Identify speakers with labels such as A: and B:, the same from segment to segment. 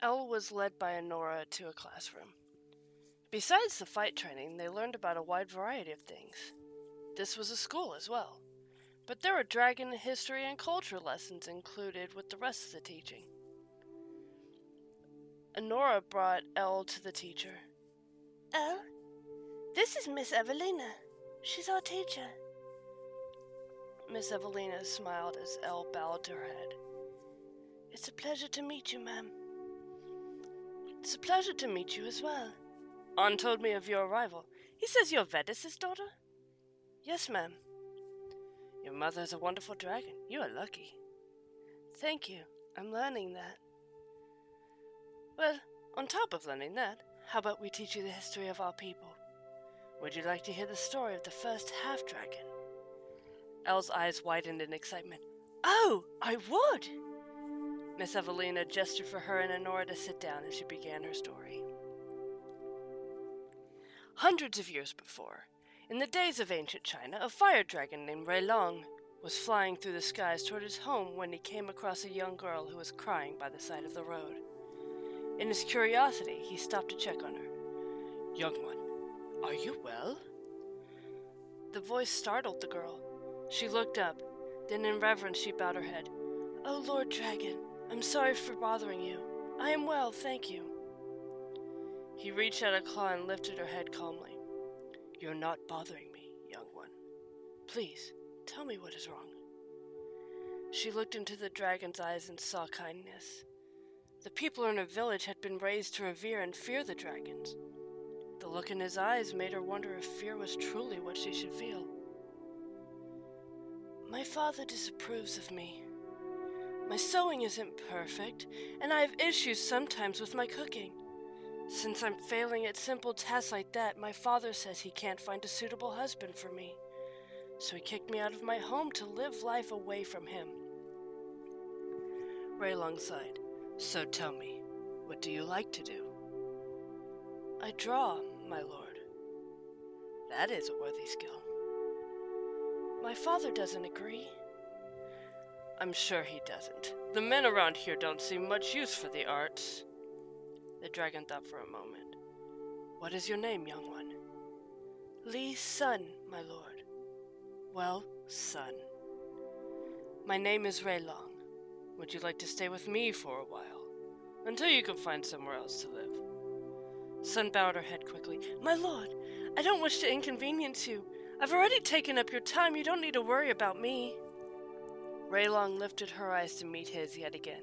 A: Elle was led by Honora to a classroom. Besides the fight training, they learned about a wide variety of things. This was a school as well, but there were dragon history and culture lessons included with the rest of the teaching. Honora brought Elle to the teacher.
B: Elle, this is Miss Evelina. She's our teacher.
A: Miss Evelina smiled as Elle bowed her head.
B: It's a pleasure to meet you, ma'am.
A: It's a pleasure to meet you as well. On told me of your arrival. He says you're Vedis's daughter?
B: Yes, ma'am.
A: Your mother's a wonderful dragon. You are lucky.
B: Thank you. I'm learning that.
A: Well, on top of learning that, how about we teach you the history of our people? Would you like to hear the story of the first half dragon? Elle's eyes widened in excitement.
B: Oh, I would!
A: Miss Evelina gestured for her and Honora to sit down as she began her story. Hundreds of years before, in the days of ancient China, a fire dragon named Rei Long was flying through the skies toward his home when he came across a young girl who was crying by the side of the road. In his curiosity, he stopped to check on her. Young one, are you well? The voice startled the girl. She looked up, then in reverence she bowed her head.
B: Oh, Lord Dragon, I'm sorry for bothering you. I am well, thank you.
A: He reached out a claw and lifted her head calmly. You're not bothering me, young one. Please, tell me what is wrong. She looked into the dragon's eyes and saw kindness. The people in her village had been raised to revere and fear the dragons. The look in his eyes made her wonder if fear was truly what she should feel.
B: My father disapproves of me. My sewing isn't perfect, and I have issues sometimes with my cooking. Since I'm failing at simple tasks like that, my father says he can't find a suitable husband for me. So he kicked me out of my home to live life away from him.
A: Rei Long sighed. So tell me, what do you like to do?
B: I draw, my lord.
A: That is a worthy skill.
B: My father doesn't agree.
A: I'm sure he doesn't. The men around here don't see much use for the arts. The dragon thought for a moment. What is your name, young one?
B: Li Sun, my lord.
A: Well, Sun. My name is Rei Long. Would you like to stay with me for a while? Until you can find somewhere else to live.
B: Sun bowed her head quickly. My lord, I don't wish to inconvenience you. I've already taken up your time. You don't need to worry about me.
A: Rei Long lifted her eyes to meet his yet again.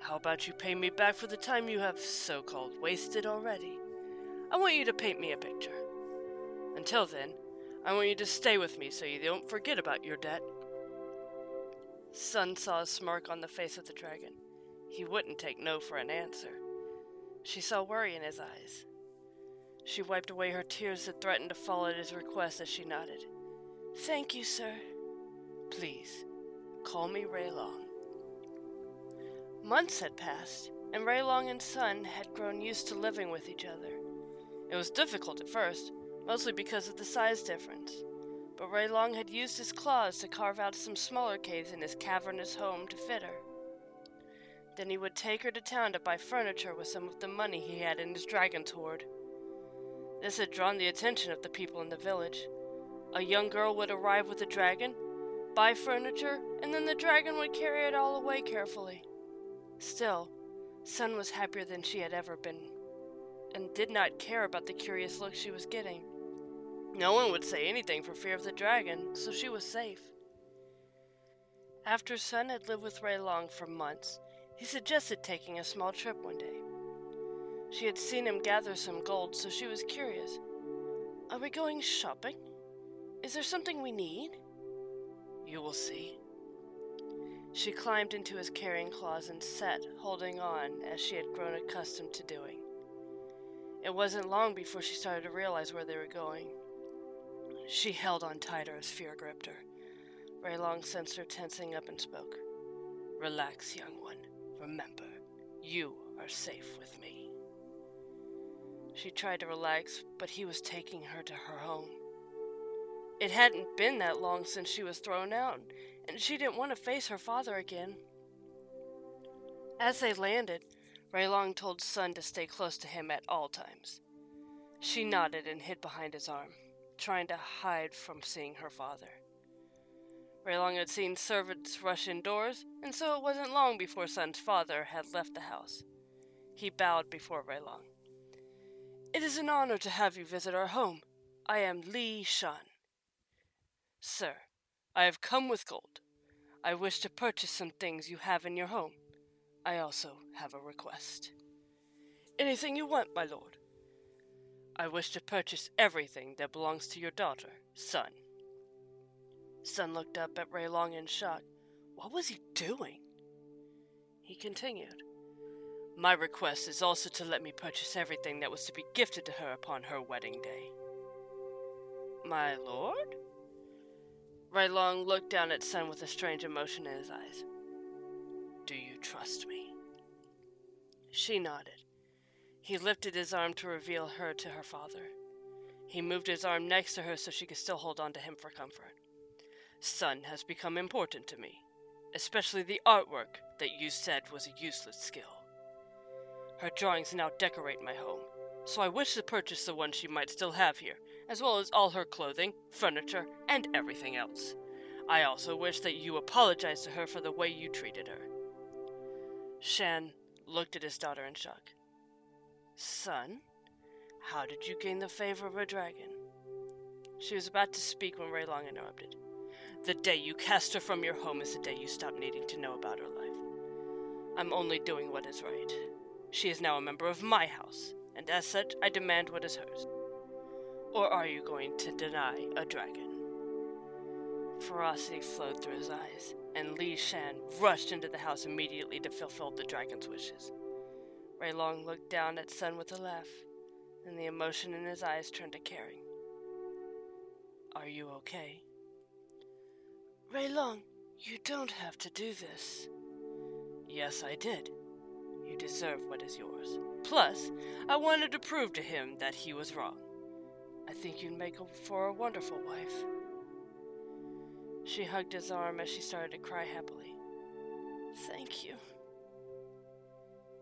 A: How about you pay me back for the time you have so called wasted already? I want you to paint me a picture. Until then, I want you to stay with me so you don't forget about your debt. Sun saw a smirk on the face of the dragon. He wouldn't take no for an answer. She saw worry in his eyes. She wiped away her tears that threatened to fall at his request as she nodded.
B: Thank you, sir.
A: Please, call me Rei Long. Months had passed, and Rei Long and Sun had grown used to living with each other. It was difficult at first, mostly because of the size difference, but Rei Long had used his claws to carve out some smaller caves in his cavernous home to fit her. Then he would take her to town to buy furniture with some of the money he had in his dragon's hoard. This had drawn the attention of the people in the village. A young girl would arrive with a dragon, buy furniture, and then the dragon would carry it all away carefully. Still, Sun was happier than she had ever been, and did not care about the curious looks she was getting. No one would say anything for fear of the dragon, so she was safe. After Sun had lived with Rei Long for months, he suggested taking a small trip one day. She had seen him gather some gold, so she was curious.
B: Are we going shopping? Is there something we need?
A: You will see. She climbed into his carrying claws and sat, holding on, as she had grown accustomed to doing. It wasn't long before she started to realize where they were going. She held on tighter as fear gripped her. Rei Long sensed her tensing up and spoke. Relax, young one. Remember, you are safe with me. She tried to relax, but he was taking her to her home. It hadn't been that long since she was thrown out, and she didn't want to face her father again. As they landed, Rei Long told Sun to stay close to him at all times. She nodded and hid behind his arm, trying to hide from seeing her father. Rei Long had seen servants rush indoors, and so it wasn't long before Sun's father had left the house. He bowed before Rei Long. It is an honor to have you visit our home. I am Li Shan. Sir, I have come with gold. I wish to purchase some things you have in your home. I also have a request. Anything you want, my lord. I wish to purchase everything that belongs to your daughter, Sun. Sun looked up at Rei Long in shock. What was he doing? He continued. My request is also to let me purchase everything that was to be gifted to her upon her wedding day. My lord? Rei Long looked down at Sun with a strange emotion in his eyes. Do you trust me? She nodded. He lifted his arm to reveal her to her father. He moved his arm next to her so she could still hold on to him for comfort. Sun has become important to me, especially the artwork that you said was a useless skill. Her drawings now decorate my home, so I wish to purchase the one she might still have here, as well as all her clothing, furniture, and everything else. I also wish that you apologize to her for the way you treated her. Shan looked at his daughter in shock. Sun, how did you gain the favor of a dragon? She was about to speak when Rei Long interrupted. The day you cast her from your home is the day you stop needing to know about her life. I'm only doing what is right. She is now a member of my house, and as such, I demand what is hers. Or are you going to deny a dragon? Ferocity flowed through his eyes, and Li Shan rushed into the house immediately to fulfill the dragon's wishes. Rei Long looked down at Sun with a laugh, and the emotion in his eyes turned to caring. Are you okay? Rei Long, you don't have to do this. Yes, I did. You deserve what is yours. Plus, I wanted to prove to him that he was wrong. I think you'd make a for a wonderful wife. She hugged his arm as she started to cry happily. Thank you.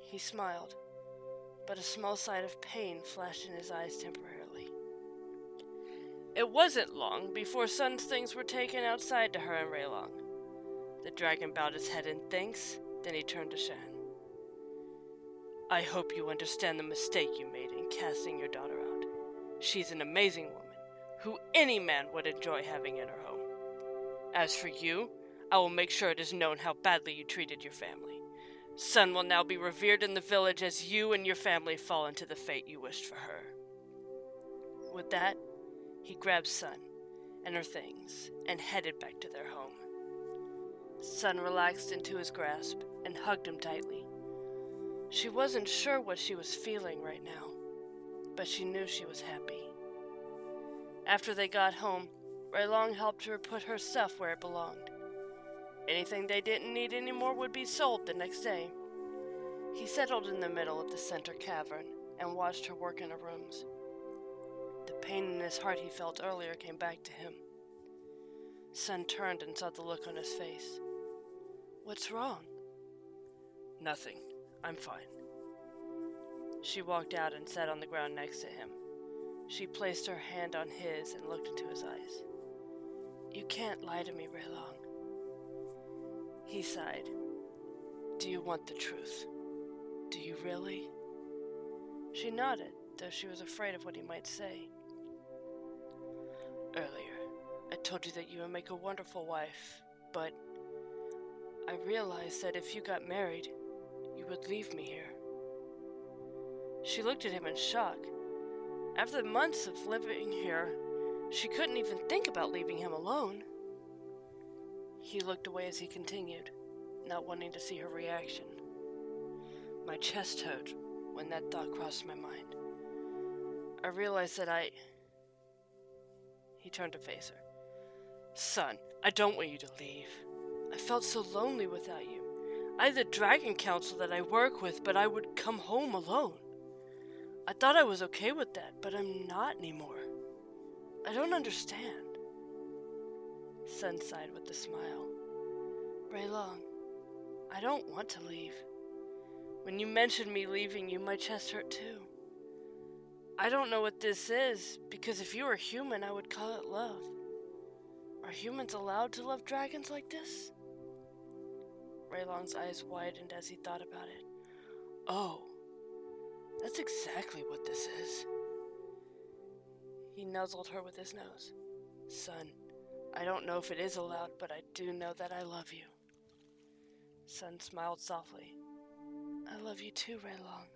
A: He smiled, but a small sight of pain flashed in his eyes temporarily. It wasn't long before Sun's things were taken outside to her and Rei Long. The dragon bowed his head in thanks, then he turned to Shan. I hope you understand the mistake you made in casting your daughter. She's an amazing woman, who any man would enjoy having in her home. As for you, I will make sure it is known how badly you treated your family. Sun will now be revered in the village as you and your family fall into the fate you wished for her. With that, he grabbed Sun and her things and headed back to their home. Sun relaxed into his grasp and hugged him tightly. She wasn't sure what she was feeling right now, but she knew she was happy. After they got home, Rei Long helped her put her stuff where it belonged. Anything they didn't need anymore would be sold the next day. He settled in the middle of the center cavern and watched her work in her rooms. The pain in his heart he felt earlier came back to him. Sun turned and saw the look on his face. What's wrong? Nothing. I'm fine. She walked out and sat on the ground next to him. She placed her hand on his and looked into his eyes. You can't lie to me, Rei Long. He sighed. Do you want the truth? Do you really? She nodded, though she was afraid of what he might say. Earlier, I told you that you would make a wonderful wife, but I realized that if you got married, you would leave me here. She looked at him in shock. After months of living here, she couldn't even think about leaving him alone. He looked away as he continued, not wanting to see her reaction. My chest hurt when that thought crossed my mind. I realized that I. He turned to face her. Sun, I don't want you to leave. I felt so lonely without you. I had the Dragon Council that I work with, but I would come home alone. I thought I was okay with that, but I'm not anymore. I don't understand. Sun sighed with a smile. Rei Long, I don't want to leave. When you mentioned me leaving you, my chest hurt too. I don't know what this is, because if you were human, I would call it love. Are humans allowed to love dragons like this? Rei Long's eyes widened as he thought about it. Oh, that's exactly what this is. He nuzzled her with his nose. Sun, I don't know if it is allowed, but I do know that I love you. Sun smiled softly. I love you too, Rei Long.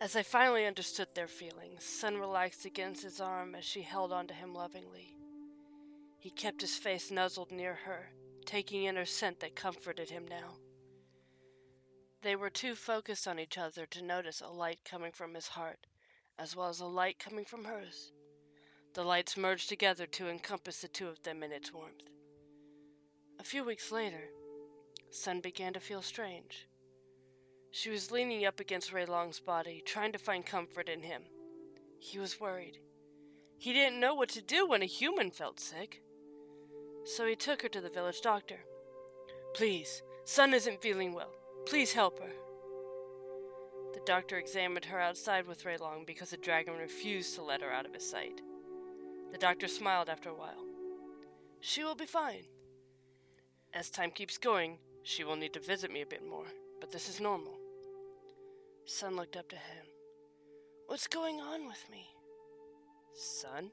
A: As I finally understood their feelings, Sun relaxed against his arm as she held onto him lovingly. He kept his face nuzzled near her, taking in her scent that comforted him now. They were too focused on each other to notice a light coming from his heart, as well as a light coming from hers. The lights merged together to encompass the two of them in its warmth. A few weeks later, Sun began to feel strange. She was leaning up against Rei Long's body, trying to find comfort in him. He was worried. He didn't know what to do when a human felt sick. So he took her to the village doctor. Please, Sun isn't feeling well. Please help her. The doctor examined her outside with Rei Long because the dragon refused to let her out of his sight. The doctor smiled after a while. She will be fine. As time keeps going, she will need to visit me a bit more, but this is normal. Sun looked up to him. What's going on with me? Sun,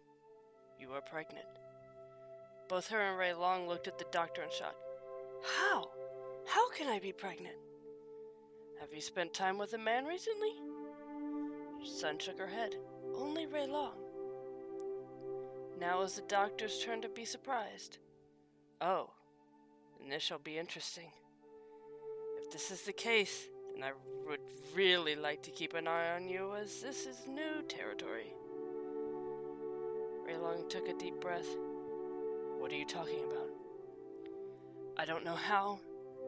A: you are pregnant. Both her and Rei Long looked at the doctor in shock. How? How can I be pregnant? Have you spent time with a man recently? Sun shook her head. Only Rei Long. Now is the doctor's turn to be surprised. Oh, then this shall be interesting. If this is the case, then I would really like to keep an eye on you as this is new territory. Rei Long took a deep breath. What are you talking about? I don't know how,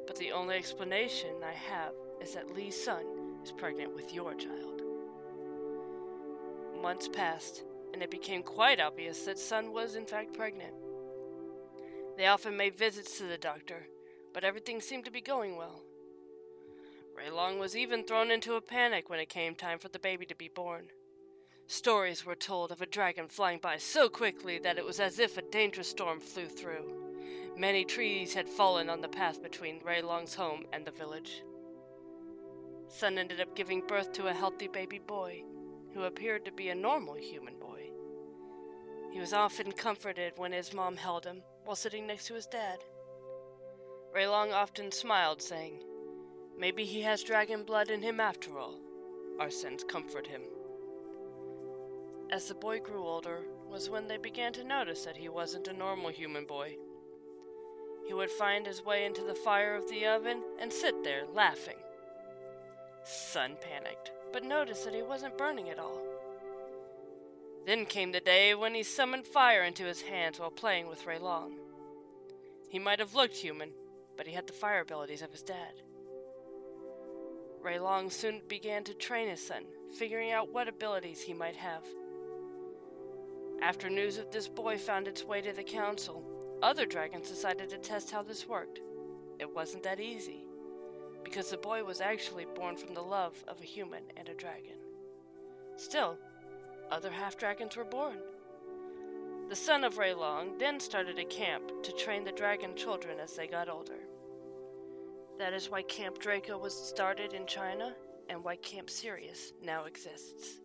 A: but the only explanation I have is that Li Sun is pregnant with your child. Months passed, and it became quite obvious that Sun was in fact pregnant. They often made visits to the doctor, but everything seemed to be going well. Rei Long was even thrown into a panic when it came time for the baby to be born. Stories were told of a dragon flying by so quickly that it was as if a dangerous storm flew through. Many trees had fallen on the path between Rei Long's home and the village. Sun ended up giving birth to a healthy baby boy, who appeared to be a normal human boy. He was often comforted when his mom held him while sitting next to his dad. Rei Long often smiled, saying, Maybe he has dragon blood in him after all. Our sins comfort him. As the boy grew older was when they began to notice that he wasn't a normal human boy. He would find his way into the fire of the oven and sit there laughing. Sun panicked, but noticed that he wasn't burning at all. Then came the day when he summoned fire into his hands while playing with Rei Long. He might have looked human, but he had the fire abilities of his dad. Rei Long soon began to train his son, figuring out what abilities he might have. After news of this boy found its way to the council, other dragons decided to test how this worked. It wasn't that easy, because the boy was actually born from the love of a human and a dragon. Still, other half dragons were born. The son of Rei Long then started a camp to train the dragon children as they got older. That is why Camp Draco was started in China and why Camp Sirius now exists.